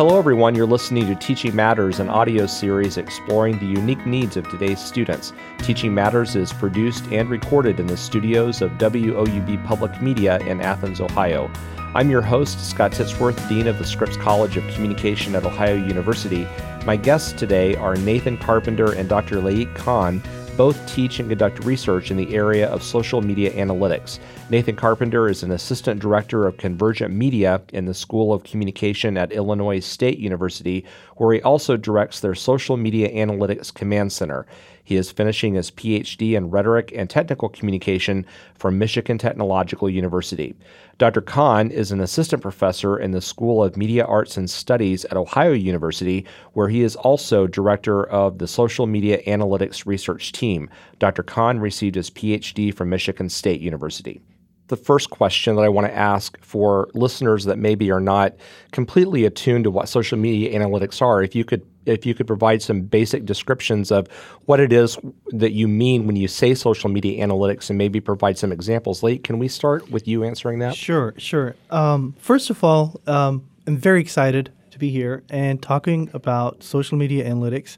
Hello, everyone. You're listening to Teaching Matters, an audio series exploring the unique needs of today's students. Teaching Matters is produced and recorded in the studios of WOUB Public Media in Athens, Ohio. I'm your host, Scott Titsworth, Dean of the Scripps College of Communication at Ohio University. My guests today are Nathan Carpenter and Dr. Laeeq Khan, both teach and conduct research in the area of social media analytics. Nathan Carpenter is an assistant director of convergent media in the School of Communication at Illinois State University, where he also directs their social media analytics command center. He is finishing his PhD in rhetoric and technical communication from Michigan Technological University. Dr. Khan is an assistant professor in the School of Media Arts and Studies at Ohio University, where he is also director of the Social Media Analytics Research Team. Dr. Khan received his PhD from Michigan State University the first question that I want to ask for listeners that maybe are not completely attuned to what social media analytics are. If you could if you could provide some basic descriptions of what it is that you mean when you say social media analytics and maybe provide some examples. Laeeq, can we start with you answering that? Sure, sure. Um, first of all, um, I'm very excited to be here and talking about social media analytics.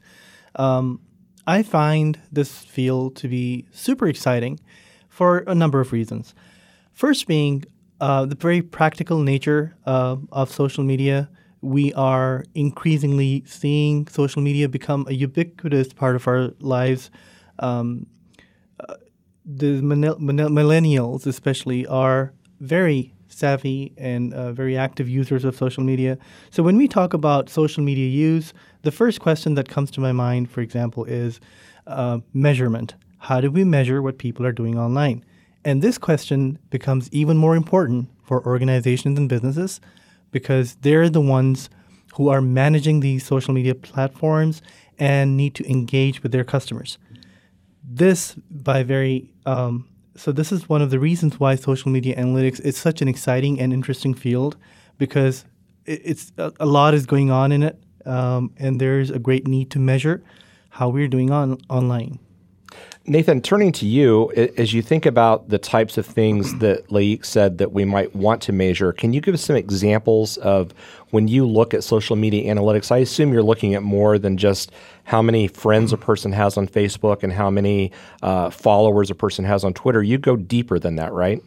Um, I find this field to be super exciting for a number of reasons. First, being uh, the very practical nature uh, of social media. We are increasingly seeing social media become a ubiquitous part of our lives. Um, uh, the millennials, especially, are very savvy and uh, very active users of social media. So when we talk about social media use, the first question that comes to my mind, for example, is uh, measurement. How do we measure what people are doing online? And this question becomes even more important for organizations and businesses because they're the ones who are managing these social media platforms and need to engage with their customers. This, by very, um, so this is one of the reasons why social media analytics is such an exciting and interesting field because it's a, a lot is going on in it, um, and there's a great need to measure how we're doing on online. Nathan, turning to you, as you think about the types of things that Laeeq said that we might want to measure, can you give us some examples of when you look at social media analytics? I assume you're looking at more than just how many friends a person has on Facebook and how many uh, followers a person has on Twitter. You go deeper than that, right?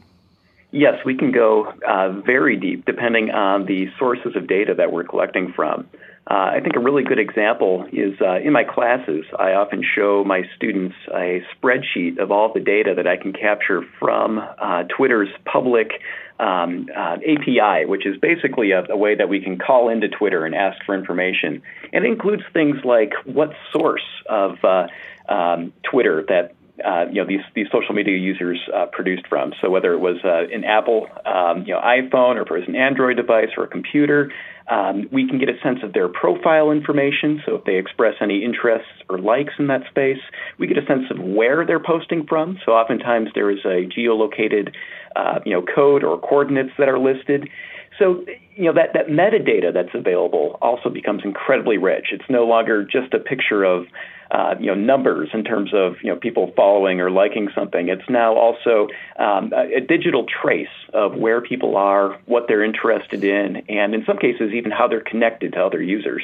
Yes, we can go uh, very deep depending on the sources of data that we're collecting from. Uh, I think a really good example is uh, in my classes, I often show my students a spreadsheet of all the data that I can capture from uh, Twitter's public um, uh, API, which is basically a, a, way that we can call into Twitter and ask for information. And it includes things like what source of uh, um, Twitter that uh, you know these these social media users uh, produced from. So whether it was uh, an Apple um, you know iPhone or if it was an Android device or a computer, um, we can get a sense of their profile information. So if they express any interests or likes in that space, we get a sense of where they're posting from. So oftentimes there is a geolocated uh, you know code or coordinates that are listed. So, you know, that, that metadata that's available also becomes incredibly rich. It's no longer just a picture of, uh, you know, numbers in terms of, you know, people following or liking something. It's now also um, a, a digital trace of where people are, what they're interested in, and in some cases, even how they're connected to other users.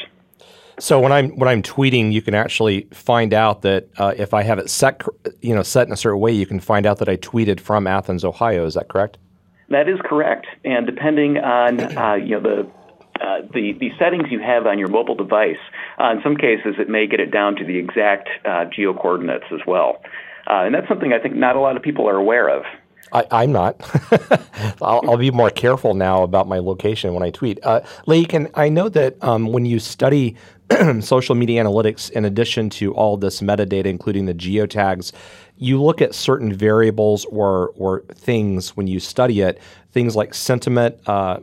So when I'm when I'm tweeting, you can actually find out that uh, if I have it set, you know, set in a certain way, you can find out that I tweeted from Athens, Ohio. Is that correct? That is correct, and depending on uh, you know the uh, the, the settings you have on your mobile device, uh, in some cases it may get it down to the exact uh, geo coordinates as well. Uh, and that's something I think not a lot of people are aware of. I, am not. I'll, I'll, be more careful now about my location when I tweet. Uh, Laeeq, I know that um, when you study social media analytics, in addition to all this metadata, including the geotags, you look at certain variables or or things when you study it, things like sentiment. Uh,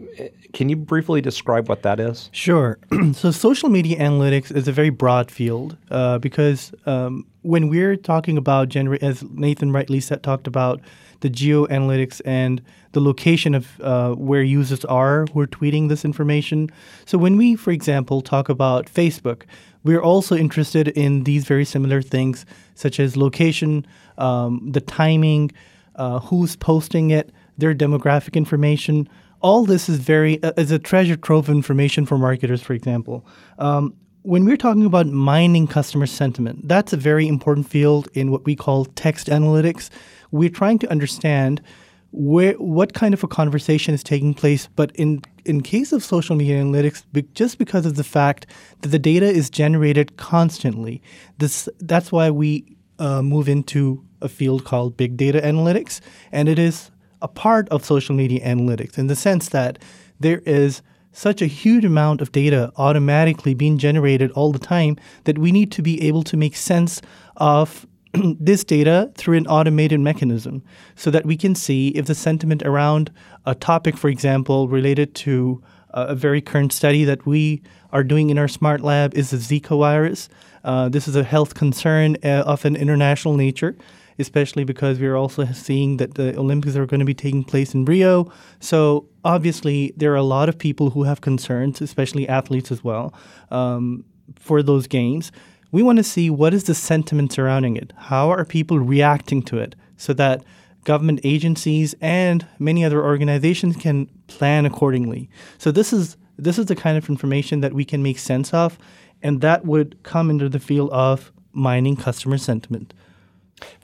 can you briefly describe what that is? Sure. so social media analytics is a very broad field uh, because um, when we're talking about as Nathan rightly said, talked about the geo analytics and the location of uh, where users are who are tweeting this information. So when we, for example, talk about Facebook, we're also interested in these very similar things, such as location, um, the timing, uh, who's posting it, their demographic information. all this is very uh, is a treasure trove of information for marketers, for example. Um, when we're talking about mining customer sentiment, that's a very important field in what we call text analytics. We're trying to understand where what kind of a conversation is taking place. But in in case of social media analytics, be, just because of the fact that the data is generated constantly, this that's why we uh, move into a field called big data analytics, and it is a part of social media analytics in the sense that there is such a huge amount of data automatically being generated all the time that we need to be able to make sense of this data through an automated mechanism so that we can see if the sentiment around a topic, for example, related to a very current study that we are doing in our smart lab is the Zika virus. Uh, this is a health concern uh, of an international nature especially because we're also seeing that the Olympics are going to be taking place in Rio. So obviously, there are a lot of people who have concerns, especially athletes as well, um, for those games. We want to see what is the sentiment surrounding it. How are people reacting to it, so that government agencies and many other organizations can plan accordingly. So this is this is the kind of information that we can make sense of, and that would come into the field of mining customer sentiment.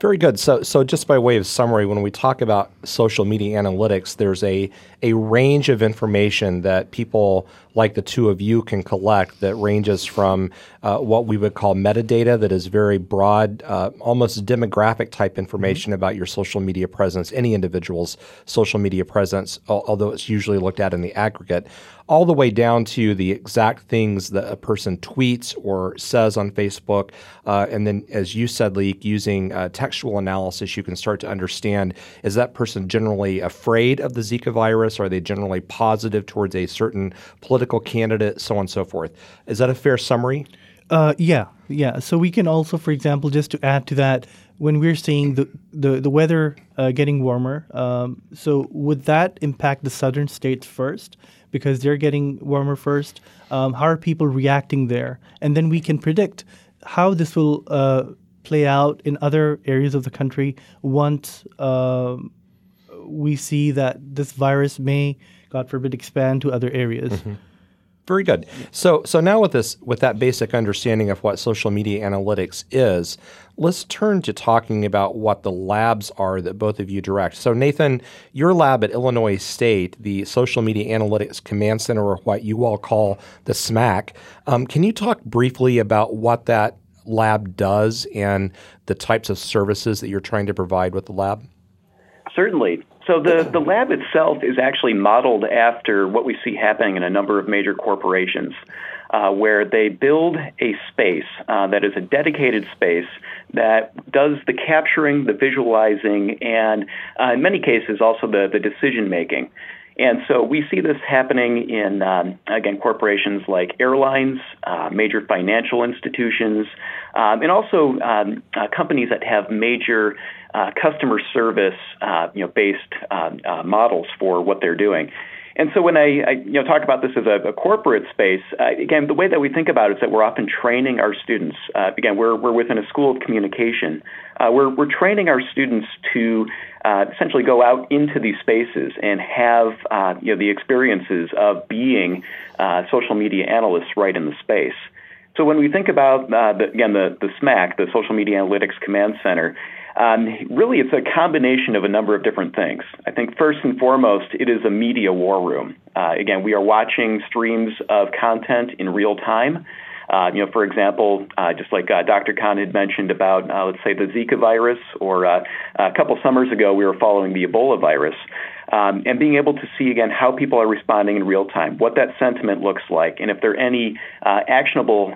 Very good. So, so just by way of summary, when we talk about social media analytics, there's a a range of information that people like the two of you can collect that ranges from uh, what we would call metadata, that is very broad, uh, almost demographic type information mm-hmm. about your social media presence, any individual's social media presence, although it's usually looked at in the aggregate, all the way down to the exact things that a person tweets or says on Facebook. Uh, and then, as you said, Laeeq, using uh, textual analysis, you can start to understand is that person generally afraid of the Zika virus? Are they generally positive towards a certain political candidate? So on and so forth. Is that a fair summary? Uh, yeah, yeah. So we can also, for example, just to add to that, when we're seeing the the, the weather uh, getting warmer, um, so would that impact the southern states first because they're getting warmer first? Um, how are people reacting there? And then we can predict how this will uh, play out in other areas of the country once uh, we see that this virus may, God forbid, expand to other areas. Mm-hmm. Very good. So, so now with this, with that basic understanding of what social media analytics is, let's turn to talking about what the labs are that both of you direct. So, Nathan, your lab at Illinois State, the Social Media Analytics Command Center, or what you all call the SMAC, um, can you talk briefly about what that lab does and the types of services that you're trying to provide with the lab? Certainly. So the, the lab itself is actually modeled after what we see happening in a number of major corporations, uh, where they build a space uh, that is a dedicated space that does the capturing, the visualizing, and uh, in many cases also the, the decision making. And so we see this happening in, um, again, corporations like airlines, uh, major financial institutions, um, and also um, uh, companies that have major uh, customer service, uh, you know, based um, uh, models for what they're doing. And so when I, I, you know talk about this as a, a corporate space, uh, again, the way that we think about it is that we're often training our students. Uh, again, we're we're within a school of communication. Uh, we're we're training our students to essentially go out into these spaces and have you know the experiences of being social media analysts right in the space. So when we think about the, again the the SMAC, the Social Media Analytics Command Center. Um, really, it's a combination of a number of different things. I think first and foremost, it is a media war room. Uh, again, we are watching streams of content in real time. Uh, you know, for example, uh, just like uh, Dr. Khan had mentioned about, uh, let's say, the Zika virus, or uh, a couple summers ago, we were following the Ebola virus. Um, and being able to see again how people are responding in real time, what that sentiment looks like, and if there are any uh, actionable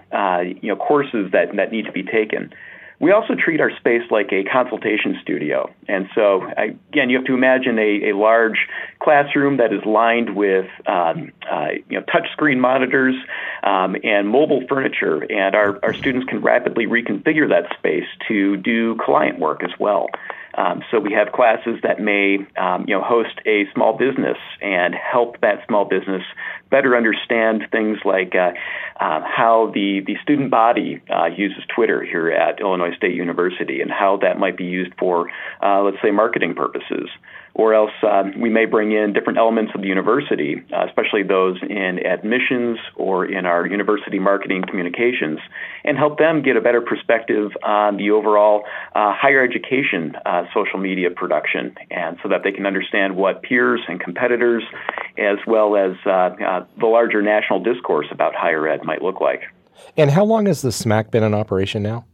you know courses that that need to be taken. We also treat our space like a consultation studio. And so, again, you have to imagine a, a large classroom that is lined with um, uh, you know, touchscreen monitors um, and mobile furniture. And our, our students can rapidly reconfigure that space to do client work as well. Um, so we have classes that may, um, you know, host a small business and help that small business better understand things like uh, uh, how the, the student body uh, uses Twitter here at Illinois State University and how that might be used for, uh, let's say, marketing purposes. Or else uh, we may bring in different elements of the university, uh, especially those in admissions or in our university marketing communications, and help them get a better perspective on the overall uh, higher education uh, social media production, and so that they can understand what peers and competitors, as well as uh, uh, the larger national discourse about higher ed, might look like. And how long has the SMAC been in operation now?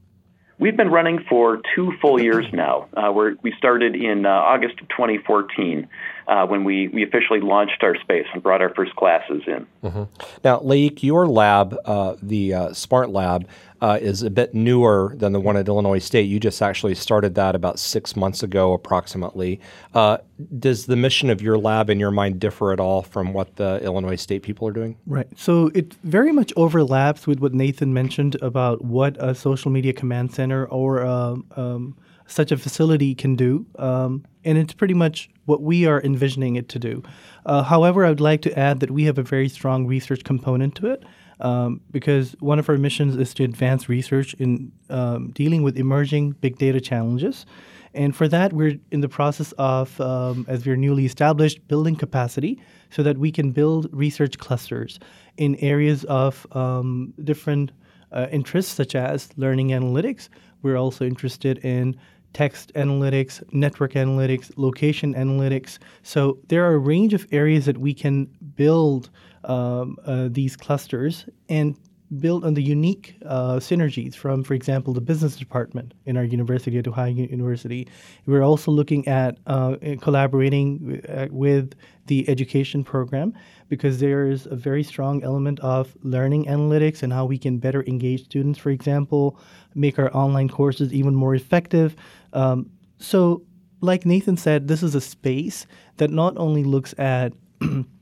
We've been running for two full years now. Uh, we started in uh, August of 2014 uh, when we, we officially launched our space and brought our first classes in. Mm-hmm. Now, Laeeq, your lab, uh, the uh, Smart Lab, uh, is a bit newer than the one at Illinois State. You just actually started that about six months ago, approximately. Uh, does the mission of your lab, in your mind, differ at all from what the Illinois State people are doing? Right. So it very much overlaps with what Nathan mentioned about what a social media command center or um, um, such a facility can do. Um, and it's pretty much what we are envisioning it to do. Uh, however, I would like to add that we have a very strong research component to it. Um, because one of our missions is to advance research in um, dealing with emerging big data challenges. And for that, we're in the process of, um, as we're newly established, building capacity so that we can build research clusters in areas of um, different uh, interests, such as learning analytics. We're also interested in text analytics, network analytics, location analytics. So there are a range of areas that we can build um, uh, these clusters and build on the unique uh, synergies from, for example, the business department in our university at Ohio University. We're also looking at uh, collaborating uh, with the education program because there is a very strong element of learning analytics and how we can better engage students, for example, make our online courses even more effective. Um, so, like Nathan said, this is a space that not only looks at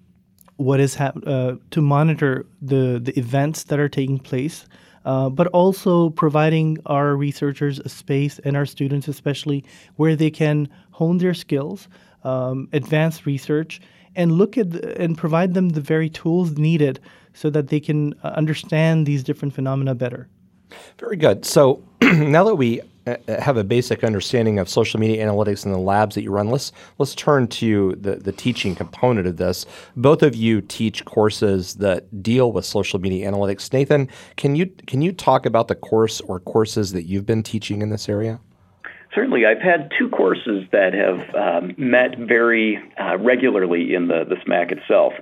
what is hap- uh, to monitor the the events that are taking place, uh, but also providing our researchers a space and our students especially where they can hone their skills, um, advance research, and look at the, and provide them the very tools needed so that they can uh, understand these different phenomena better. Very good. So now that we have a basic understanding of social media analytics and the labs that you run, let's let's turn to the, the teaching component of this. Both of you teach courses that deal with social media analytics. Nathan, can you can you talk about the course or courses that you've been teaching in this area? Certainly, I've had two courses that have um, met very uh, regularly in the, the SMAC itself.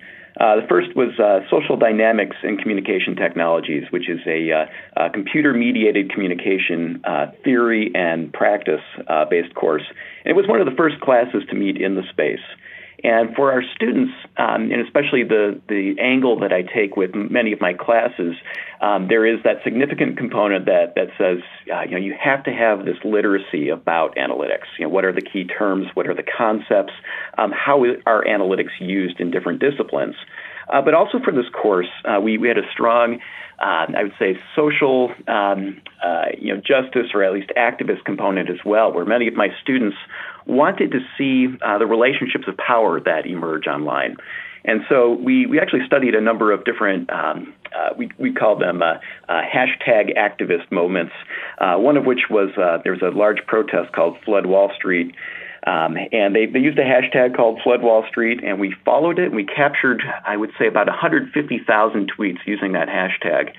Uh, the first was uh, Social Dynamics and Communication Technologies, which is a, uh, a computer mediated communication uh, theory and practice uh, course. And it was one of the first classes to meet in the space. And for our students, um, and especially the, the angle that I take with many of my classes, um, there is that significant component that, that says, uh, you know, you have to have this literacy about analytics. You know, what are the key terms? What are the concepts? Um, how are analytics used in different disciplines? Uh, but also for this course, uh, we, we had a strong um, I would say, social, um, uh, you know, justice or at least activist component as well, where many of my students wanted to see uh, the relationships of power that emerge online. And so we, we actually studied a number of different, um, uh, we, we call them uh, uh, hashtag activist moments, uh, one of which was uh, there was a large protest called Flood Wall Street. Um, and they, they used a hashtag called Flood Wall Street, and we followed it, and we captured, I would say, about 150,000 tweets using that hashtag.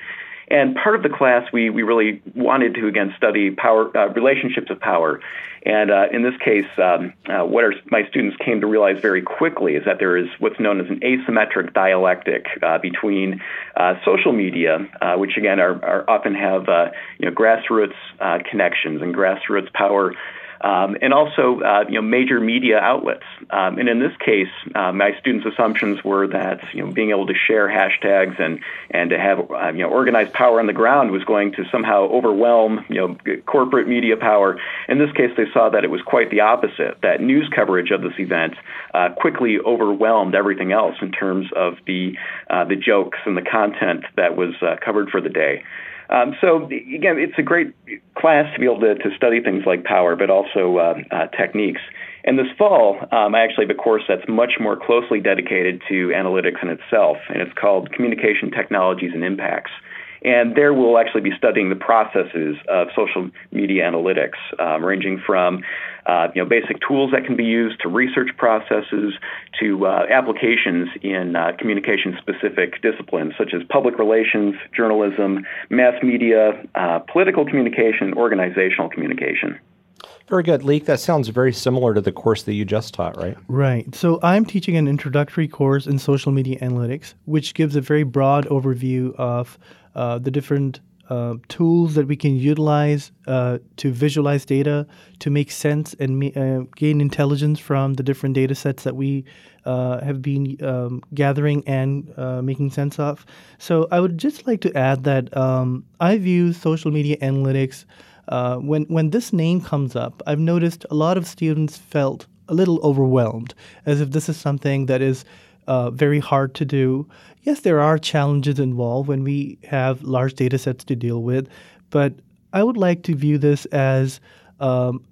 And part of the class, we, we really wanted to again study power uh, relationships of power. And uh, in this case, um, uh, what our, my students came to realize very quickly is that there is what's known as an asymmetric dialectic uh, between uh, social media, uh, which again are, are often have you know grassroots connections and grassroots power um, and also uh, you know major media outlets. Um, and in this case, uh, my students' assumptions were that you know being able to share hashtags and and to have uh, you know organized power on the ground was going to somehow overwhelm you know corporate media power. In this case, they saw that it was quite the opposite. That news coverage of this event uh, quickly overwhelmed everything else in terms of the uh, the jokes and the content that was uh, covered for the day. Um, so again, it's a great class to be able to, to study things like power, but also uh, uh, techniques. And this fall, um, I actually have a course that's much more closely dedicated to analytics in itself, and it's called Communication Technologies and Impacts. And there we'll actually be studying the processes of social media analytics, um, ranging from uh, you know, basic tools that can be used to research processes to uh, applications in uh, communication-specific disciplines such as public relations, journalism, mass media, uh, political communication, organizational communication. Very good. Laeeq, that sounds very similar to the course that you just taught, right? Right. So I'm teaching an introductory course in social media analytics, which gives a very broad overview of uh, the different uh, tools that we can utilize uh, to visualize data, to make sense and ma- uh, gain intelligence from the different data sets that we uh, have been um, gathering and uh, making sense of. So I would just like to add that um, I view social media analytics. Uh, when when this name comes up, I've noticed a lot of students felt a little overwhelmed, as if this is something that is uh, very hard to do. Yes, there are challenges involved when we have large data sets to deal with, but I would like to view this as um,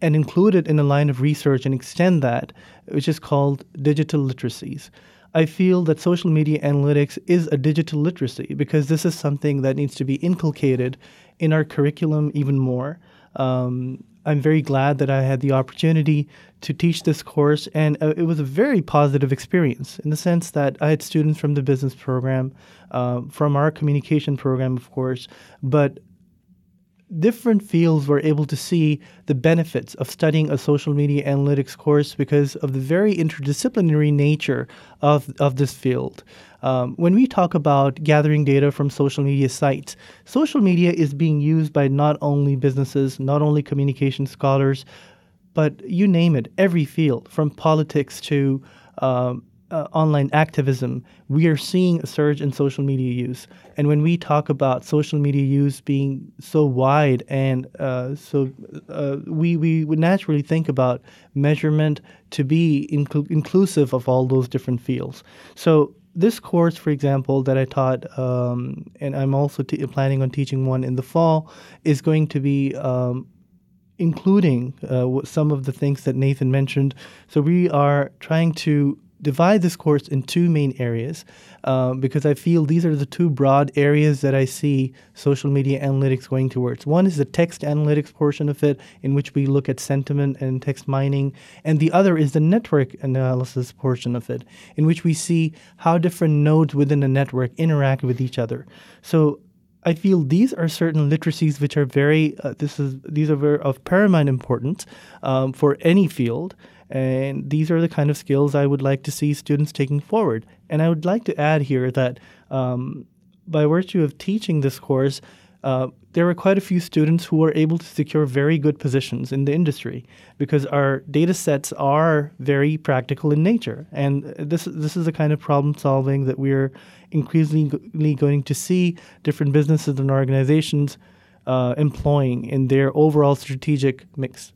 and include it in a line of research and extend that, which is called digital literacies. I feel that social media analytics is a digital literacy because this is something that needs to be inculcated in our curriculum even more. Um, I'm very glad that I had the opportunity to teach this course, and uh, it was a very positive experience in the sense that I had students from the business program, uh, from our communication program, of course, but different fields were able to see the benefits of studying a social media analytics course because of the very interdisciplinary nature of, of this field. Um, when we talk about gathering data from social media sites, social media is being used by not only businesses, not only communication scholars, but you name it, every field, from politics to um, uh, online activism, we are seeing a surge in social media use. And when we talk about social media use being so wide and uh, so, uh, we, we would naturally think about measurement to be inclu- inclusive of all those different fields. So this course, for example, that I taught, um, and I'm also t- planning on teaching one in the fall, is going to be um, including uh, some of the things that Nathan mentioned. So we are trying to divide this course in two main areas um, because I feel these are the two broad areas that I see social media analytics going towards. One is the text analytics portion of it, in which we look at sentiment and text mining, and the other is the network analysis portion of it, in which we see how different nodes within a network interact with each other. So I feel these are certain literacies which are very uh, this is these are very of paramount importance um, for any field. And these are the kind of skills I would like to see students taking forward. And I would like to add here that um, by virtue of teaching this course, uh, there were quite a few students who were able to secure very good positions in the industry because our data sets are very practical in nature. And this, this is the kind of problem solving that we're increasingly going to see different businesses and organizations uh, employing in their overall strategic mix.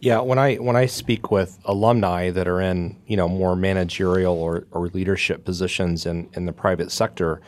Yeah, when I when I speak with alumni that are in you know more managerial or, or leadership positions in, in the private sector,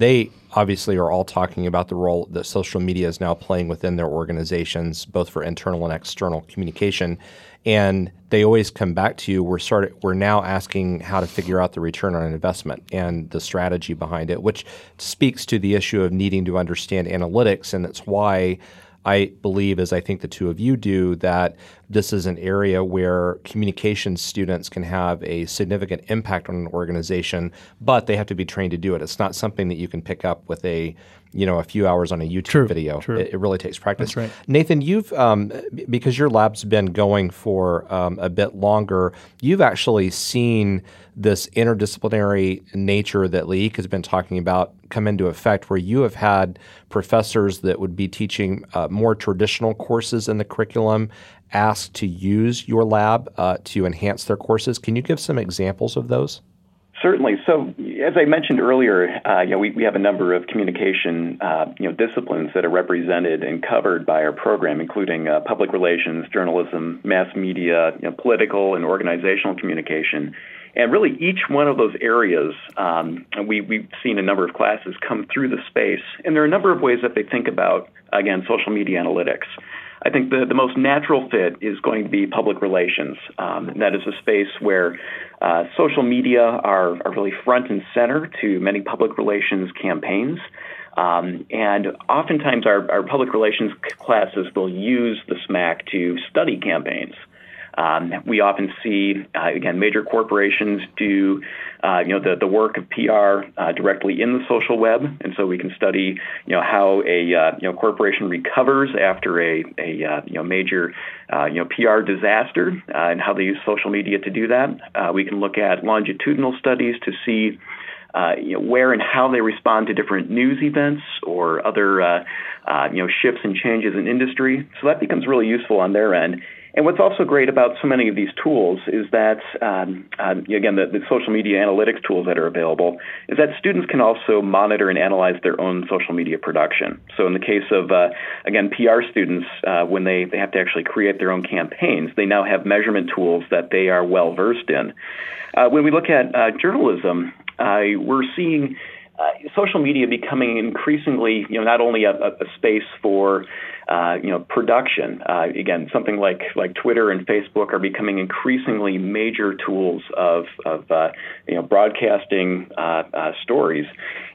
they obviously are all talking about the role that social media is now playing within their organizations, both for internal and external communication. And they always come back to you. We're of, we're now asking how to figure out the return on investment and the strategy behind it, which speaks to the issue of needing to understand analytics, and it's why I believe, as I think the two of you do, that this is an area where communication students can have a significant impact on an organization, but they have to be trained to do it. It's not something that you can pick up with a you know a few hours on a YouTube true, video. True. It, it, really takes practice. Right. Nathan, you've um, because your lab's been going for um, a bit longer. You've actually seen this interdisciplinary nature that Laeeq has been talking about come into effect, where you have had professors that would be teaching uh, more traditional courses in the curriculum asked to use your lab uh, to enhance their courses. Can you give some examples of those? Certainly. So, as I mentioned earlier, uh, you know, we, we have a number of communication, uh, you know, disciplines that are represented and covered by our program, including uh, public relations, journalism, mass media, you know, political and organizational communication. And really, each one of those areas, um, we, we've seen a number of classes come through the space, and there are a number of ways that they think about, again, social media analytics. I think the, the most natural fit is going to be public relations. Um, that is a space where uh, social media are, are really front and center to many public relations campaigns. Um, and oftentimes, our, our public relations classes will use the SMAC to study campaigns. Um, we often see, uh, again, major corporations do, uh, you know, the, the work of PR uh, directly in the social web, and so we can study, you know, how a uh, you know corporation recovers after a, a uh, you know major uh, you know PR disaster, and how they use social media to do that. we can look at longitudinal studies to see. Uh, you know, where and how they respond to different news events or other, uh, uh, you know, shifts and changes in industry. So that becomes really useful on their end. And what's also great about so many of these tools is that, um, uh, again, the, the, social media analytics tools that are available, is that students can also monitor and analyze their own social media production. So, in the case of, uh, again, PR students, uh, when they, they have to actually create their own campaigns, they now have measurement tools that they are well versed in. Uh, when we look at uh, journalism, we're seeing uh, social media becoming increasingly, you know, not only a, a space for uh, you know, production. Uh, again, something like like Twitter and Facebook are becoming increasingly major tools of of uh, you know broadcasting uh, uh, stories,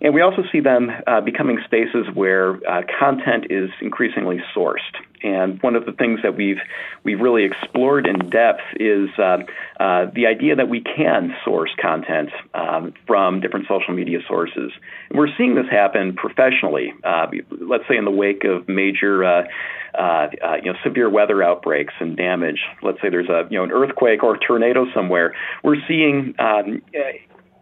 and we also see them becoming spaces where content is increasingly sourced. And one of the things that we've we've really explored in depth is uh, uh, the idea that we can source content um, from different social media sources. And we're seeing this happen professionally. Uh, let's say in the wake of major uh, uh, uh, you know, severe weather outbreaks and damage. Let's say there's a, you know, an earthquake or a tornado somewhere. We're seeing um,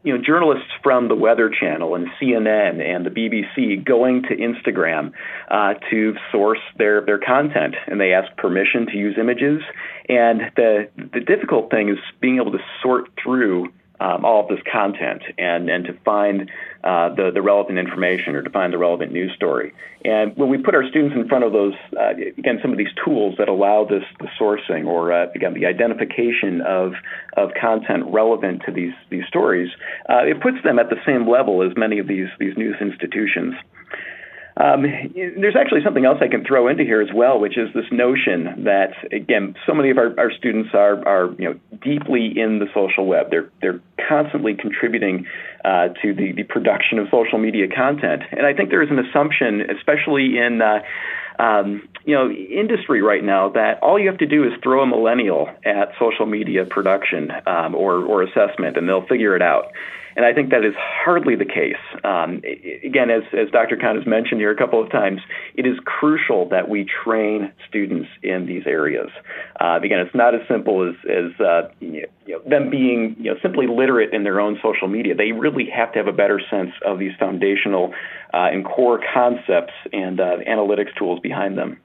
you know, journalists from the Weather Channel and CNN and the BBC going to Instagram uh, to source their, their content, and they ask permission to use images. And the the difficult thing is being able to sort through um, all of this content and, and to find uh, the, the relevant information or to find the relevant news story. And when we put our students in front of those, uh, again, some of these tools that allow this the sourcing or, uh, again, the identification of, of content relevant to these, these stories, uh, it puts them at the same level as many of these, these news institutions. Um, there's actually something else I can throw into here as well, which is this notion that again, so many of our, our students are, are you know deeply in the social web. They're they're constantly contributing uh, to the, the production of social media content, and I think there is an assumption, especially in uh, um, you know, industry right now that all you have to do is throw a millennial at social media production um, or, or assessment and they'll figure it out. And I think that is hardly the case. Um, again, as, as Dr. Khan has mentioned here a couple of times, it is crucial that we train students in these areas. Uh, again, it's not as simple as, as uh, you know, them being you know, simply literate in their own social media. They really have to have a better sense of these foundational uh, and core concepts and uh, analytics tools behind them.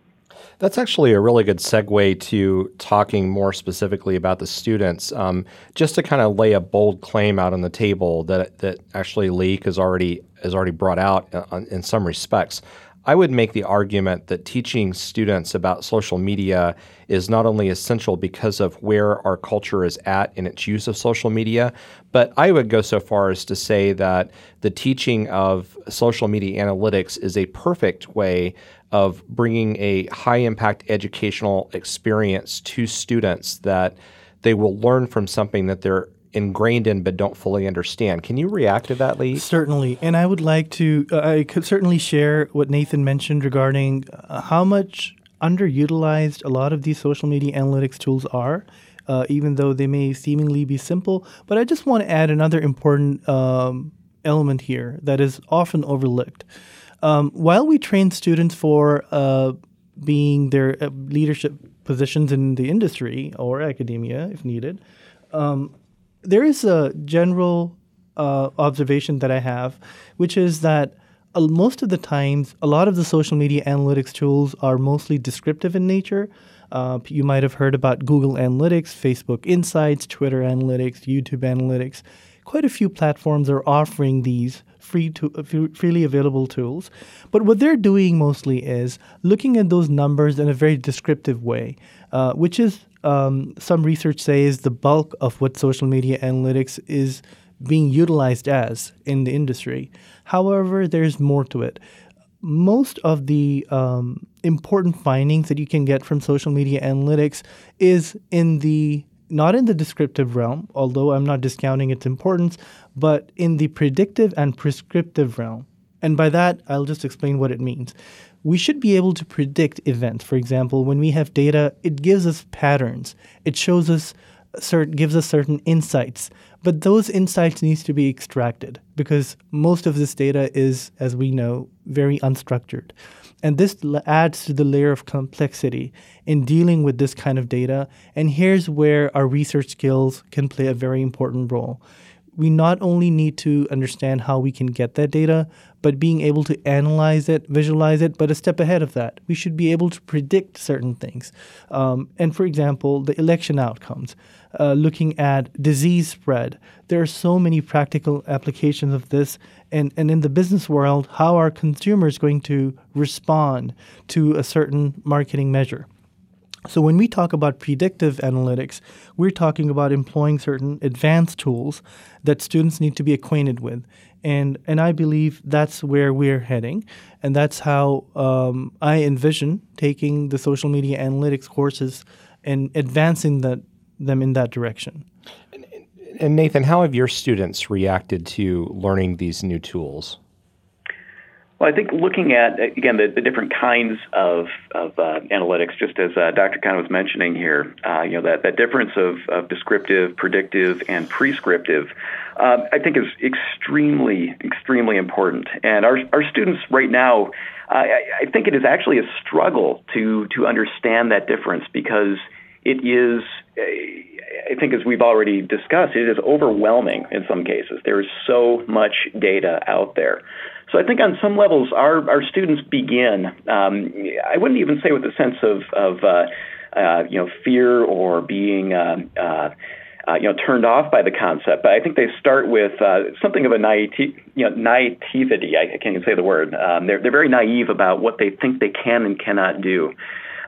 That's actually a really good segue to talking more specifically about the students. Um, just to kind of lay a bold claim out on the table that that actually Laeeq has already has already brought out uh, in some respects. I would make the argument that teaching students about social media is not only essential because of where our culture is at in its use of social media, but I would go so far as to say that the teaching of social media analytics is a perfect way of bringing a high impact educational experience to students that they will learn from something that they're ingrained in but don't fully understand. Can you react to that, Lee? Certainly. And I would like to, uh, I could certainly share what Nathan mentioned regarding uh, how much underutilized a lot of these social media analytics tools are. Uh, even though they may seemingly be simple, but I just want to add another important um, element here that is often overlooked. Um, while we train students for uh, being their uh, leadership positions in the industry or academia, if needed, um, there is a general uh, observation that I have, which is that uh, most of the times, a lot of the social media analytics tools are mostly descriptive in nature. Uh, you might have heard about Google Analytics, Facebook Insights, Twitter Analytics, YouTube Analytics. Quite a few platforms are offering these free to uh, freely available tools. But what they're doing mostly is looking at those numbers in a very descriptive way, uh, which is um, some research says the bulk of what social media analytics is being utilized as in the industry. However, there's more to it. Most of the um, important findings that you can get from social media analytics is in the not in the descriptive realm, although I'm not discounting its importance, but in the predictive and prescriptive realm. And by that, I'll just explain what it means. We should be able to predict events. For example, when we have data, it gives us patterns. It shows us certain gives us certain insights. But those insights needs to be extracted because most of this data is, as we know, very unstructured. And this adds to the layer of complexity in dealing with this kind of data. And here's where our research skills can play a very important role. We not only need to understand how we can get that data, but being able to analyze it, visualize it, but a step ahead of that, we should be able to predict certain things. Um, and for example, the election outcomes, uh, looking at disease spread. There are so many practical applications of this and, and in the business world, how are consumers going to respond to a certain marketing measure? So, when we talk about predictive analytics, we're talking about employing certain advanced tools that students need to be acquainted with. And, and I believe that's where we're heading. And that's how um, I envision taking the social media analytics courses and advancing that, them in that direction. And Nathan, how have your students reacted to learning these new tools? Well, I think looking at again the, the different kinds of, of uh, analytics, just as uh, Dr. Khan was mentioning here, uh, you know that, that difference of, of descriptive, predictive, and prescriptive, um, I think is extremely extremely important. And our our students right now, I, I think it is actually a struggle to to understand that difference because it is I think, as we've already discussed, it is overwhelming in some cases. There is so much data out there. So I think on some levels, our, our students begin, um, I wouldn't even say with a sense of, of uh, uh, you know, fear or being, uh, uh, you know, turned off by the concept. But I think they start with uh, something of a naivety, you know, naivety. I, I can't even say the word. Um, they're, they're very naive about what they think they can and cannot do.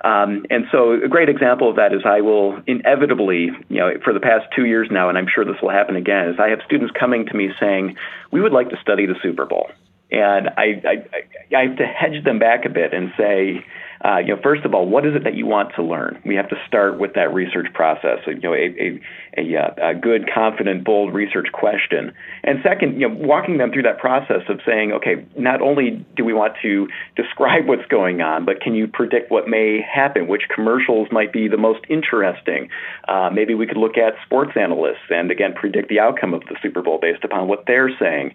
Um, and so a great example of that is I will inevitably, you know, for the past two years now, and I'm sure this will happen again, is I have students coming to me saying, we would like to study the Super Bowl. And I, I, I have to hedge them back a bit and say, uh, you know, first of all, what is it that you want to learn? We have to start with that research process. So, you know, a, a, a, uh, a, good, confident, bold research question. And second, you know, walking them through that process of saying, okay, not only do we want to describe what's going on, but can you predict what may happen? Which commercials might be the most interesting? Uh, maybe we could look at sports analysts and again predict the outcome of the Super Bowl based upon what they're saying.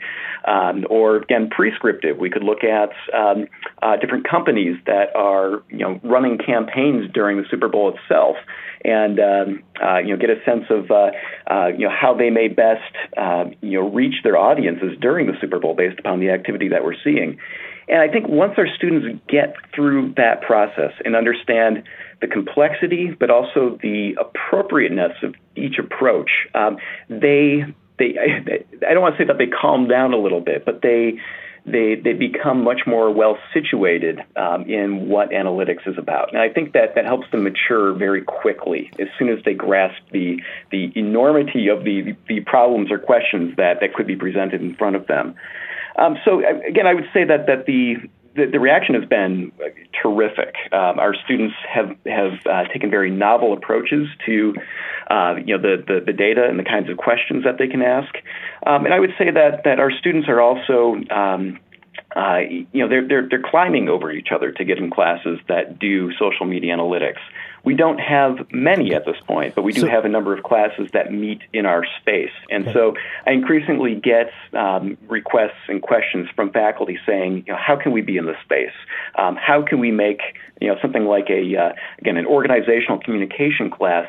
Um, or again, prescriptive, we could look at um, uh, different companies that are you know running campaigns during the Super Bowl itself, and um, uh, you know get a sense of uh, uh, you know how they may best uh, you know reach their audiences during the Super Bowl based upon the activity that we're seeing. And I think once our students get through that process and understand the complexity, but also the appropriateness of each approach, um, they they I, I don't want to say that they calm down a little bit, but they they, they become much more well situated um, in what analytics is about. And I think that that helps them mature very quickly as soon as they grasp the, the enormity of the, the problems or questions that, that could be presented in front of them. Um, so again, I would say that, that the, the, the reaction has been terrific. Um, our students have have uh, taken very novel approaches to uh, you know the, the, the data and the kinds of questions that they can ask. Um, and I would say that that our students are also um, uh, you know they're, they're they're climbing over each other to get in classes that do social media analytics. We don't have many at this point, but we do so, have a number of classes that meet in our space. And okay. so I increasingly get um, requests and questions from faculty saying, you know, how can we be in this space? Um, how can we make you know something like a uh, again an organizational communication class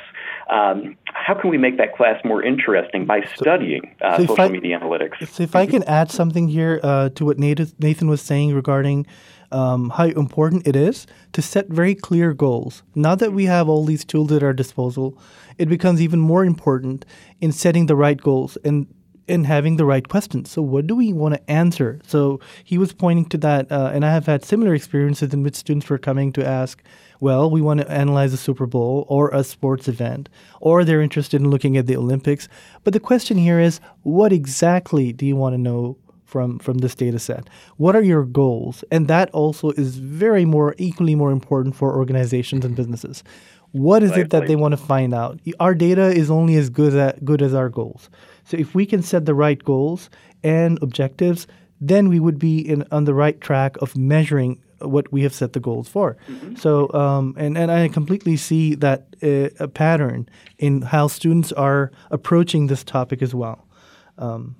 um, how can we make that class more interesting by studying uh, so social I, media analytics? So, if I can add something here uh, to what Nathan was saying regarding um, how important it is to set very clear goals. Now that we have all these tools at our disposal, it becomes even more important in setting the right goals and in having the right questions. So, what do we want to answer? So, he was pointing to that, uh, and I have had similar experiences in which students were coming to ask, well, we want to analyze a Super Bowl or a sports event, or they're interested in looking at the Olympics. But the question here is, what exactly do you want to know from from this data set? What are your goals? And that also is very more equally more important for organizations and businesses. What is right, it that right. they want to find out? Our data is only as good as good as our goals. So if we can set the right goals and objectives, then we would be in, on the right track of measuring what we have set the goals for. Mm-hmm. So, um, and, and I completely see that uh, a pattern in how students are approaching this topic as well. Um,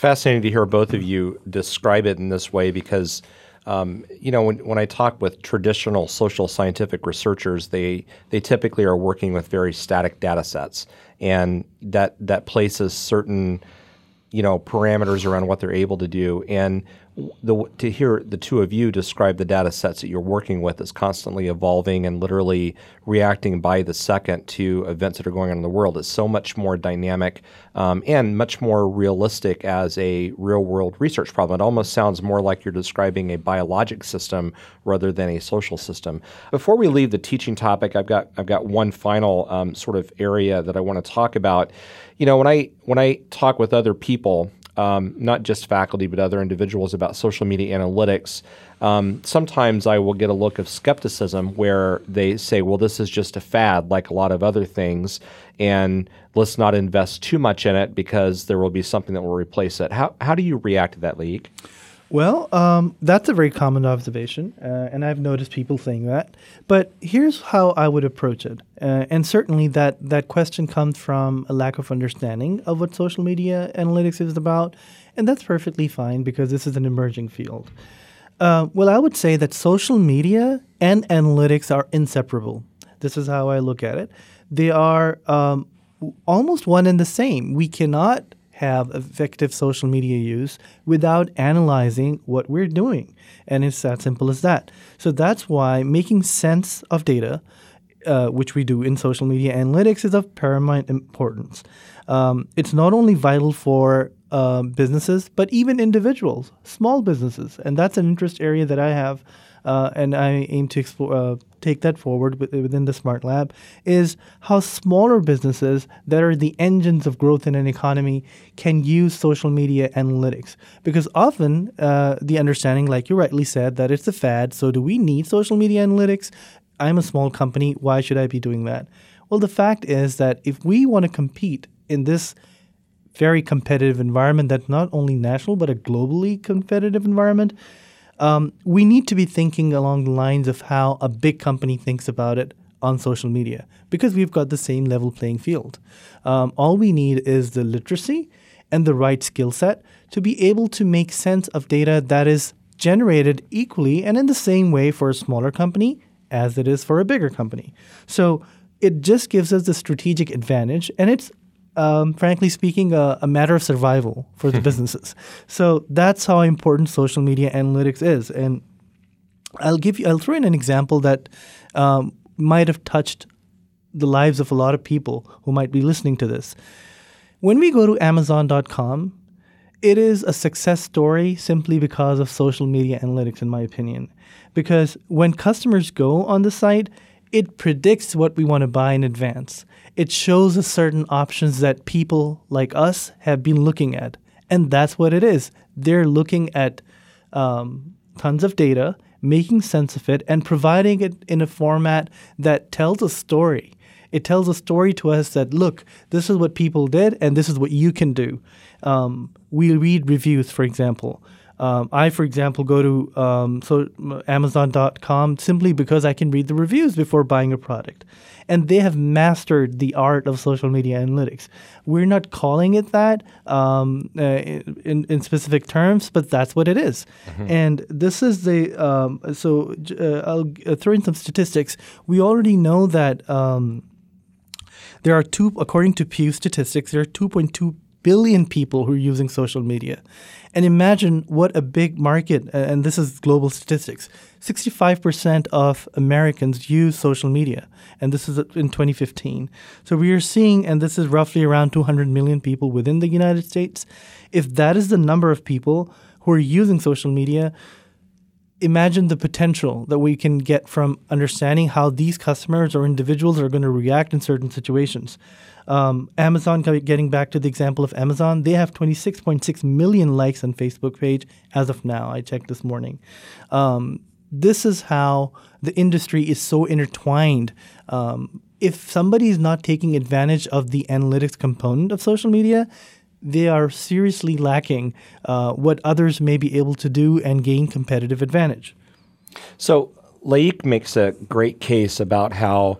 fascinating to hear both of you describe it in this way because um, you know, when, when I talk with traditional social scientific researchers, they they typically are working with very static data sets, and that that places certain you know parameters around what they're able to do. And the, to hear the two of you describe the data sets that you're working with is constantly evolving and literally reacting by the second to events that are going on in the world is so much more dynamic um, and much more realistic as a real world research problem. It almost sounds more like you're describing a biologic system rather than a social system. Before we leave the teaching topic, I've got I've got one final um, sort of area that I want to talk about. You know, when I when I talk with other people um, not just faculty, but other individuals about social media analytics, um, sometimes I will get a look of skepticism where they say, well, this is just a fad like a lot of other things, and let's not invest too much in it because there will be something that will replace it. How, how do you react to that, Laeeq? Well, um, that's a very common observation, uh, and I've noticed people saying that. But here's how I would approach it, uh, and certainly that that question comes from a lack of understanding of what social media analytics is about, and that's perfectly fine because this is an emerging field. Uh, well, I would say that social media and analytics are inseparable. This is how I look at it. They are um, almost one and the same. We cannot have effective social media use without analyzing what we're doing. And it's that simple as that. So that's why making sense of data, uh, which we do in social media analytics, is of paramount importance. Um, it's not only vital for uh, businesses, but even individuals, small businesses. And that's an interest area that I have uh, and I aim to explore, uh, take that forward within the Smart Lab, is how smaller businesses that are the engines of growth in an economy can use social media analytics. Because often uh, the understanding, like you rightly said, that it's a fad. So do we need social media analytics? I'm a small company. Why should I be doing that? Well, the fact is that if we want to compete in this very competitive environment that's not only national but a globally competitive environment, um, we need to be thinking along the lines of how a big company thinks about it on social media because we've got the same level playing field. Um, all we need is the literacy and the right skill set to be able to make sense of data that is generated equally and in the same way for a smaller company as it is for a bigger company. So it just gives us the strategic advantage, and it's um, frankly speaking, a, a, matter of survival for the businesses. So that's how important social media analytics is. And I'll give you, I'll throw in an example that um, might have touched the lives of a lot of people who might be listening to this. When we go to Amazon.com, it is a success story simply because of social media analytics, in my opinion. Because when customers go on the site, it predicts what we want to buy in advance it shows us certain options that people like us have been looking at. And that's what it is. They're looking at um, tons of data, making sense of it, and providing it in a format that tells a story. It tells a story to us that, look, this is what people did, and this is what you can do. Um, we read reviews, for example. Um, I, for example, go to um, so Amazon.com simply because I can read the reviews before buying a product. And they have mastered the art of social media analytics. We're not calling it that um, uh, in, in specific terms, but that's what it is. Mm-hmm. And this is the um, so uh, I'll uh, throw in some statistics. We already know that um, there are two, according to Pew statistics, there are 2.2 billion people who are using social media. And imagine what a big market, and this is global statistics 65% of Americans use social media, and this is in 2015. So we are seeing, and this is roughly around 200 million people within the United States. If that is the number of people who are using social media, imagine the potential that we can get from understanding how these customers or individuals are going to react in certain situations. Um, Amazon, getting back to the example of Amazon, they have 26.6 million likes on Facebook page as of now. I checked this morning. Um, this is how the industry is so intertwined. Um, if somebody is not taking advantage of the analytics component of social media, they are seriously lacking uh, what others may be able to do and gain competitive advantage. So, Laeeq makes a great case about how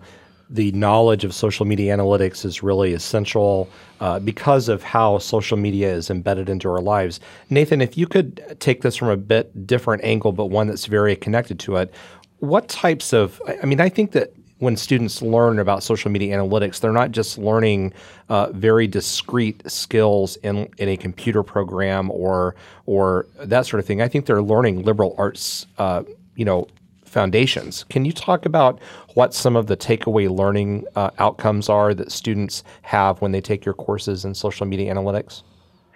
the knowledge of social media analytics is really essential uh, because of how social media is embedded into our lives. Nathan, if you could take this from a bit different angle, but one that's very connected to it, what types of, I mean, I think that when students learn about social media analytics, they're not just learning uh, very discrete skills in, in a computer program or or that sort of thing. I think they're learning liberal arts, uh, you know, foundations. Can you talk about what some of the takeaway learning uh, outcomes are that students have when they take your courses in social media analytics?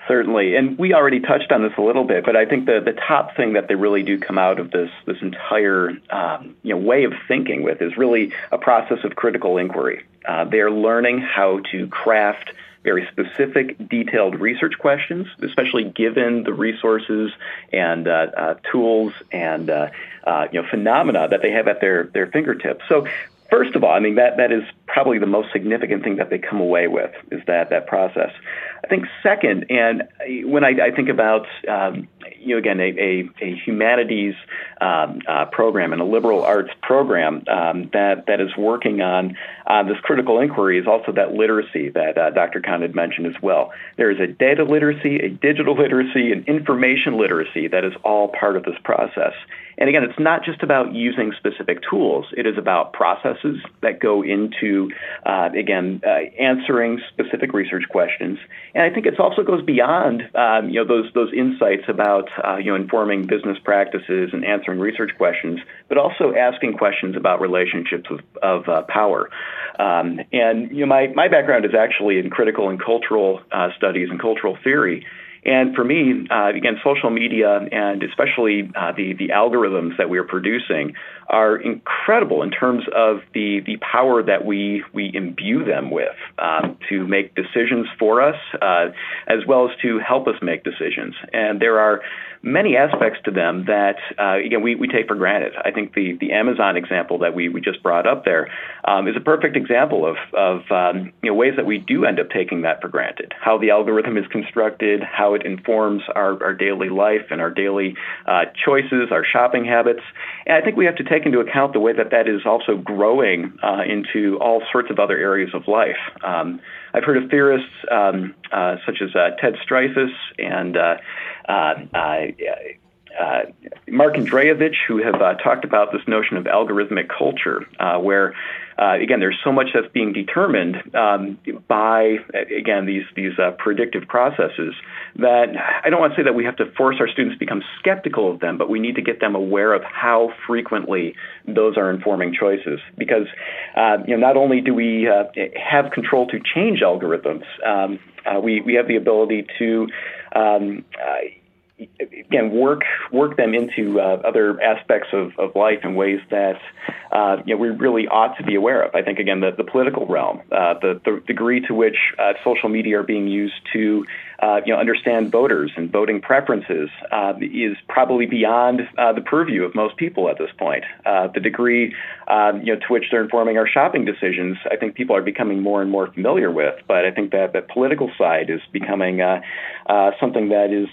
Certainly, and we already touched on this a little bit, but I think the, the top thing that they really do come out of this this entire um, you know way of thinking with is really a process of critical inquiry. Uh, they're learning how to craft very specific, detailed research questions, especially given the resources and uh, uh, tools and uh, uh, you know phenomena that they have at their their fingertips. So first of all, I mean that that is probably the most significant thing that they come away with is that that process. I think second, and when I, I think about um, you know again a, a, a humanities um, uh, program and a liberal arts program um, that that is working on uh, this critical inquiry is also that literacy that uh, Dr. Kahn had mentioned as well. There is a data literacy, a digital literacy, an information literacy that is all part of this process. And again, it's not just about using specific tools. It is about processes that go into, uh, again, uh, answering specific research questions. And I think it also goes beyond, um, you know, those those insights about, uh, you know, informing business practices and answering research questions, but also asking questions about relationships of, of uh, power. Um, and you know, my my background is actually in critical and cultural uh, studies and cultural theory. And for me, uh, again, social media and especially uh, the the algorithms that we are producing are incredible in terms of the the power that we we imbue them with um, to make decisions for us, uh, as well as to help us make decisions. And there are many aspects to them that, uh, again, we, we take for granted. I think the, the Amazon example that we, we just brought up there um, is a perfect example of, of um, you know, ways that we do end up taking that for granted. How the algorithm is constructed, how it informs our, our daily life and our daily uh, choices, our shopping habits. And I think we have to take into account the way that that is also growing uh, into all sorts of other areas of life. Um, I've heard of theorists um, uh, such as uh, Ted Striphas and uh, uh, uh, Mark Andrejevic, who have uh, talked about this notion of algorithmic culture, uh, where uh, again there's so much that's being determined um, by again these these predictive processes that I don't want to say that we have to force our students to become skeptical of them, but we need to get them aware of how frequently those are informing choices. Because you know not only do we have control to change algorithms, um, we we have the ability to um, again work work them into uh, other aspects of, of life in ways that uh, you know we really ought to be aware of. I think again the, the political realm, uh, the, the degree to which uh, social media are being used to uh, you know understand voters and voting preferences uh, is probably beyond the purview of most people at this point. the degree you know to which they're informing our shopping decisions, I think people are becoming more and more familiar with. But I think that the political side is becoming something that is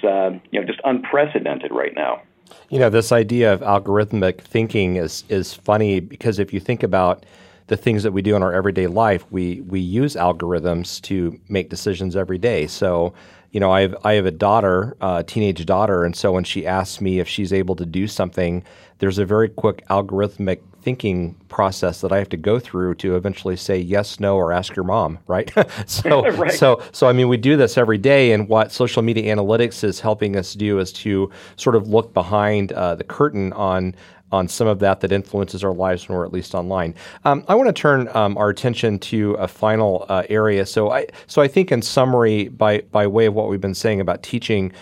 you know just unprecedented right now. You know, this idea of algorithmic thinking is is funny because if you think about the things that we do in our everyday life, we we use algorithms to make decisions every day. So, you know, I have I have a daughter, a teenage daughter, and so when she asks me if she's able to do something, there's a very quick algorithmic thinking process that I have to go through to eventually say yes, no, or ask your mom, right? so, right. so, so I mean, we do this every day, and what social media analytics is helping us do is to sort of look behind uh, the curtain on on some of that that influences our lives when we're at least online. Um, I want to turn um, our attention to a final uh, area. So I so I think in summary, by by way of what we've been saying about teaching,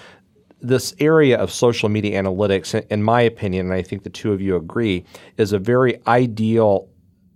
this area of social media analytics, in my opinion, and I think the two of you agree, is a very ideal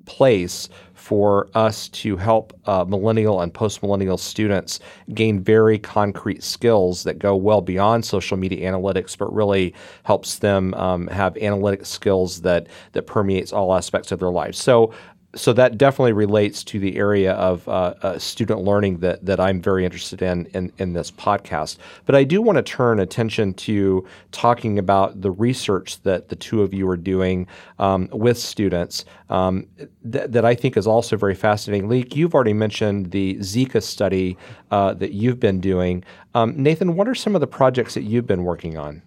place for us to help uh, millennial and post millennial students gain very concrete skills that go well beyond social media analytics, but really helps them um, have analytic skills that that permeates all aspects of their lives. So so that definitely relates to the area of uh, uh, student learning that, that I'm very interested in, in, in this podcast. But I do want to turn attention to talking about the research that the two of you are doing um, with students um, th- that I think is also very fascinating. Laeeq, you've already mentioned the Zika study uh, that you've been doing. Um, Nathan, what are some of the projects that you've been working on?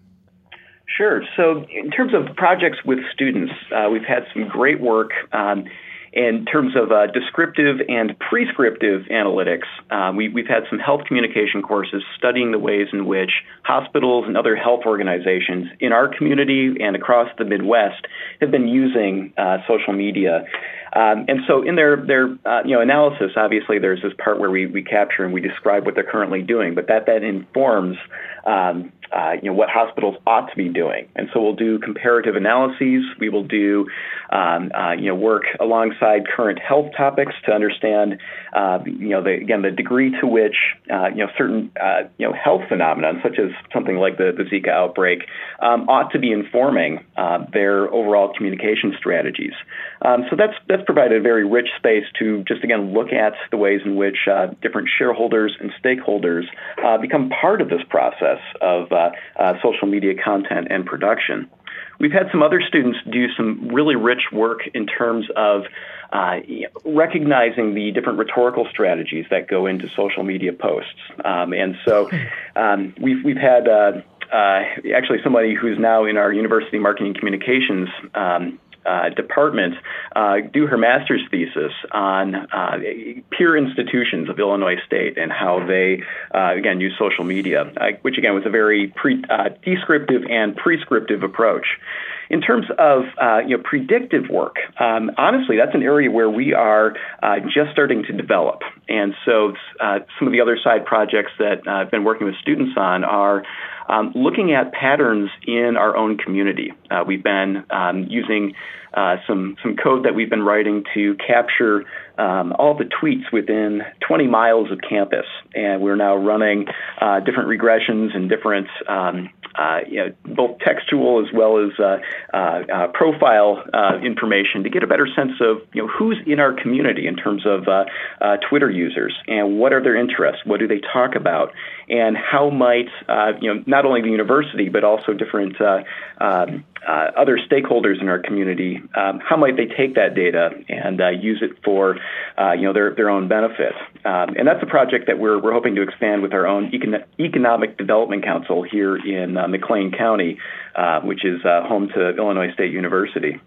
Sure. So, in terms of projects with students, uh, we've had some great work. In terms of uh, descriptive and prescriptive analytics, uh, we, have had some health communication courses studying the ways in which hospitals and other health organizations in our community and across the Midwest have been using uh, social media. Um, and so in their, their uh, you know, analysis, obviously there's this part where we, we capture and we describe what they're currently doing, but that then informs um, uh, you know, what hospitals ought to be doing. And so we'll do comparative analyses. We will do, um, uh, you know, work alongside current health topics to understand, uh, you know, the, again, the degree to which, uh, you know, certain, uh, you know, health phenomena, such as something like the, the Zika outbreak, um, ought to be informing uh, their overall communication strategies. Um, so that's that's provided a very rich space to just again look at the ways in which different shareholders and stakeholders become part of this process of uh, social media content and production. We've had some other students do some really rich work in terms of uh, recognizing the different rhetorical strategies that go into social media posts. Um, and so um, we've, we've had uh, uh, actually somebody who's now in our university marketing communications um, uh, department uh, do her master's thesis on uh, peer institutions of Illinois State and how they, uh, again, use social media, uh, which again was a very pre- descriptive and prescriptive approach. In terms of uh, you know predictive work, um, honestly, that's an area where we are uh, just starting to develop. And so, uh, some of the other side projects that I've been working with students on are um, looking at patterns in our own community. we've been um, using uh, some some code that we've been writing to capture um, all the tweets within 20 miles of campus, and we're now running uh, different regressions and different um, uh, you know, both textual as well as uh, uh, uh profile uh, information to get a better sense of you know who's in our community in terms of Twitter users and what are their interests, what do they talk about, and how might you know not only the university but also different um, other stakeholders in our community, um, how might they take that data and use it for you know their their own benefit. Um, and that's a project that we're we're hoping to expand with our own Econ- economic development council here in uh, McLean County, uh, which is uh, home to Illinois State University.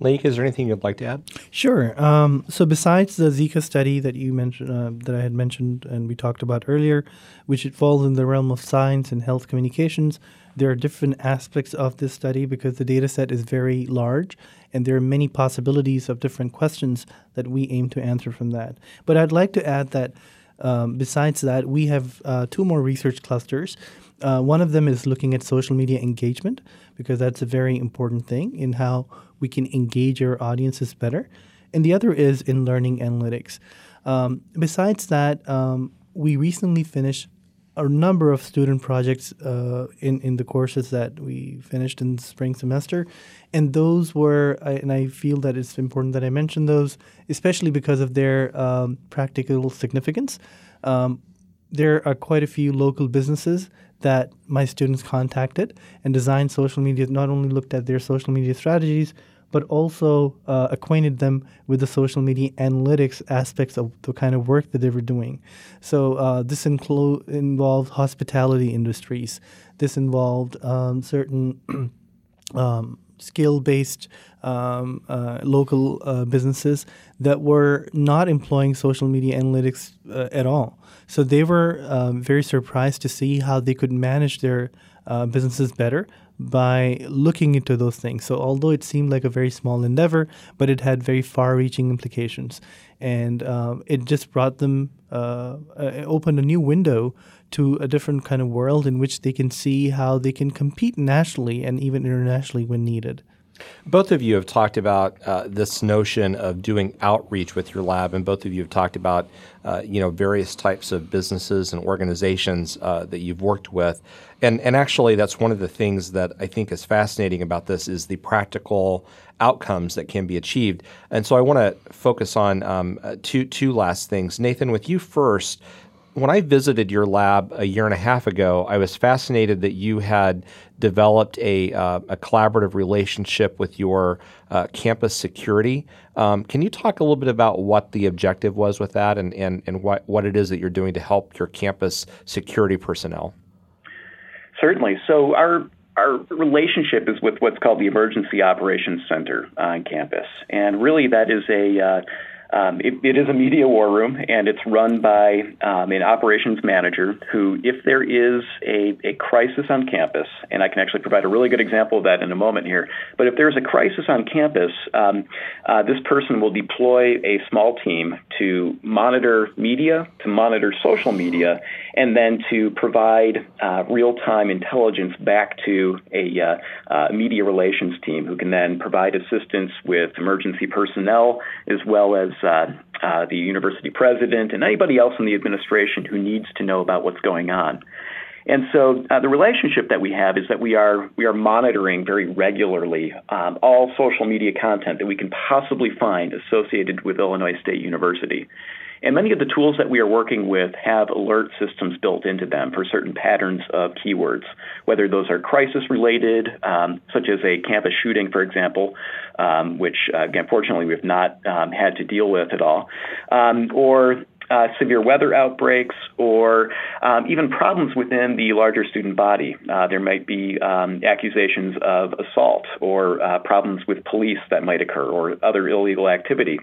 Laeeq, is there anything you'd like to add? Sure. Um, so, besides the Zika study that you mentioned, uh, that I had mentioned and we talked about earlier, which it falls in the realm of science and health communications, there are different aspects of this study because the data set is very large and there are many possibilities of different questions that we aim to answer from that. But I'd like to add that um, besides that, we have uh, two more research clusters. Uh, one of them is looking at social media engagement because that's a very important thing in how we can engage our audiences better. And the other is in learning analytics. Um, besides that, um, we recently finished a number of student projects uh, in in the courses that we finished in spring semester, and those were and I feel that it's important that I mention those, especially because of their um, practical significance. Um, there are quite a few local businesses that my students contacted and designed social media. Not only looked at their social media strategies, but also uh, acquainted them with the social media analytics aspects of the kind of work that they were doing. So uh, this include involved hospitality industries. This involved um, certain um, skill-based um, uh, local uh, businesses that were not employing social media analytics uh, at all. So they were um, very surprised to see how they could manage their uh, businesses better by looking into those things. So, although it seemed like a very small endeavor, but it had very far reaching implications. And um, it just brought them, uh, uh, opened a new window to a different kind of world in which they can see how they can compete nationally and even internationally when needed. Both of you have talked about uh, this notion of doing outreach with your lab, and both of you have talked about uh, you know various types of businesses and organizations uh, that you've worked with, and and actually that's one of the things that I think is fascinating about this is the practical outcomes that can be achieved. And so I want to focus on um, uh, two two last things. Nathan, with you first when I visited your lab a year and a half ago, I was fascinated that you had developed a, uh, a collaborative relationship with your uh, campus security. Um, can you talk a little bit about what the objective was with that and, and, and what, what it is that you're doing to help your campus security personnel? Certainly. So, our our relationship is with what's called the Emergency Operations Center on campus. And really, that is a uh, um, it, it is a media war room, and it's run by um, an operations manager who, if there is a, a crisis on campus, and I can actually provide a really good example of that in a moment here, but if there's a crisis on campus, um, uh, this person will deploy a small team to monitor media, to monitor social media, and then to provide uh, real time intelligence back to a uh, uh, media relations team who can then provide assistance with emergency personnel as well as uh, uh, the university president and anybody else in the administration who needs to know about what's going on. And so uh, the relationship that we have is that we are we are monitoring very regularly um, all social media content that we can possibly find associated with Illinois State University. And many of the tools that we are working with have alert systems built into them for certain patterns of keywords, whether those are crisis related, um, such as a campus shooting, for example, um, which, uh, again, fortunately, we've not um, had to deal with at all, um, or uh, severe weather outbreaks or um, even problems within the larger student body. Uh, there might be um, accusations of assault or uh, problems with police that might occur or other illegal activity.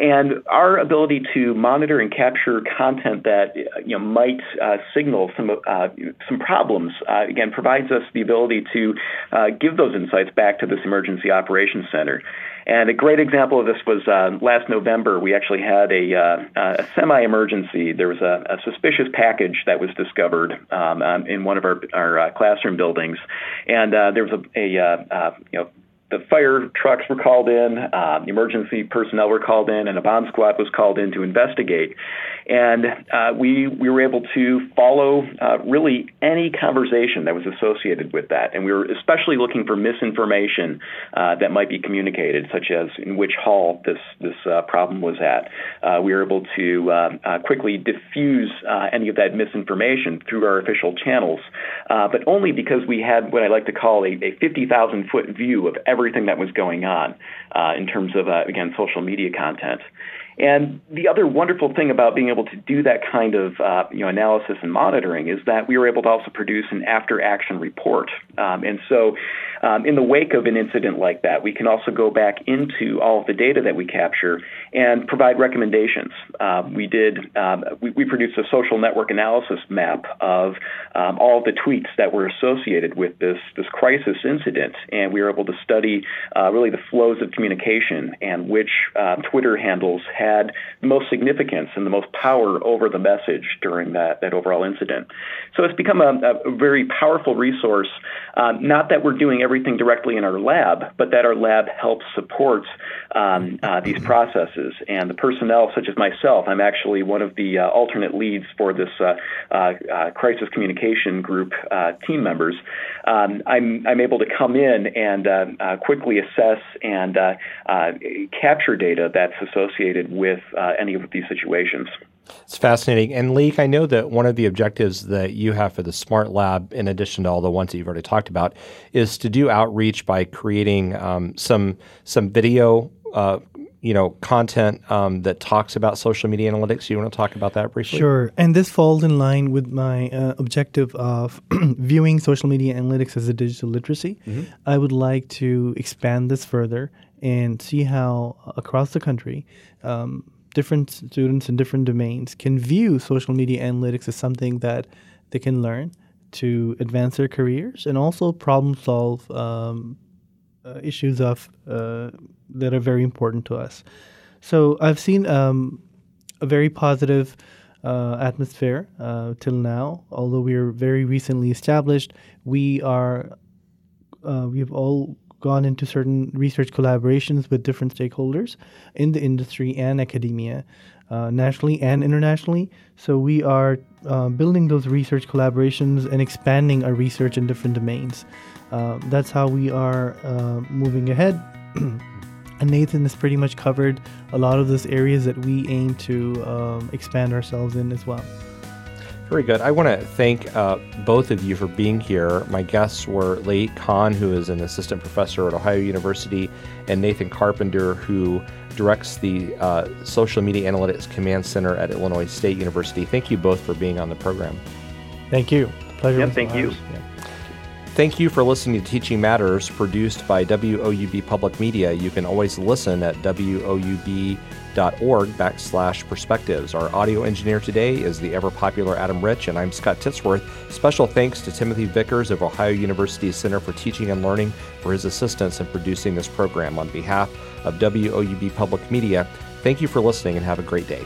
And our ability to monitor and capture content that you know might uh, signal some uh, some problems uh, again provides us the ability to uh, give those insights back to this emergency operations center. And a great example of this was uh, last November. We actually had a, uh, a semi-emergency. There was a, a, suspicious package that was discovered um, in one of our, our classroom buildings, and there was a, a you know the fire trucks were called in, uh, emergency personnel were called in, and a bomb squad was called in to investigate. And uh, we we were able to follow uh, really any conversation that was associated with that, and we were especially looking for misinformation uh, that might be communicated, such as in which hall this this uh, problem was at. Uh, we were able to quickly diffuse any of that misinformation through our official channels, but only because we had what I like to call a, a 50,000 foot view of every everything that was going on uh, in terms of, uh, again, social media content. And the other wonderful thing about being able to do that kind of uh, you know analysis and monitoring is that we were able to also produce an after action report. Um, and so, um, in the wake of an incident like that, we can also go back into all of the data that we capture and provide recommendations. Uh, we did um, we, we, produced a social network analysis map of um, all of the tweets that were associated with this this crisis incident, and we were able to study uh, really the flows of communication and which uh, Twitter handles had the most significance and the most power over the message during that, that overall incident. So it's become a, a very powerful resource, uh, not that we're doing everything directly in our lab, but that our lab helps support um, uh, these processes. And the personnel, such as myself, I'm actually one of the uh, alternate leads for this uh, uh, uh, crisis communication group team members. Um, I'm, I'm able to come in and quickly assess and capture data that's associated with uh, any of these situations. It's fascinating. And Laeeq, I know that one of the objectives that you have for the Smart Lab, in addition to all the ones that you've already talked about, is to do outreach by creating um, some some video. Uh, you know, content um, that talks about social media analytics. You want to talk about that briefly? Sure. And this falls in line with my uh, objective of viewing social media analytics as a digital literacy. Mm-hmm. I would like to expand this further and see how across the country um, different students in different domains can view social media analytics as something that they can learn to advance their careers and also problem solve um, uh, issues of uh, that are very important to us. So I've seen um, a very positive uh, atmosphere uh, till now. Although we are very recently established, we are uh, we have all gone into certain research collaborations with different stakeholders in the industry and academia, uh, nationally and internationally. So we are uh, building those research collaborations and expanding our research in different domains. Uh, that's how we are uh, moving ahead. and Nathan has pretty much covered a lot of those areas that we aim to um, expand ourselves in as well. Very good. I want to thank uh, both of you for being here. My guests were Laeeq Kahn, who is an assistant professor at Ohio University, and Nathan Carpenter, who directs the uh, Social Media Analytics Command Center at Illinois State University. Thank you both for being on the program. Thank you. Pleasure. Yeah, thank you. Yeah. Thank you for listening to Teaching Matters, produced by WOUB Public Media. You can always listen at WOUB.org backslash perspectives. Our audio engineer today is the ever popular Adam Rich, and I'm Scott Titsworth. Special thanks to Timothy Vickers of Ohio University's Center for Teaching and Learning for his assistance in producing this program. On behalf of WOUB Public Media, thank you for listening and have a great day.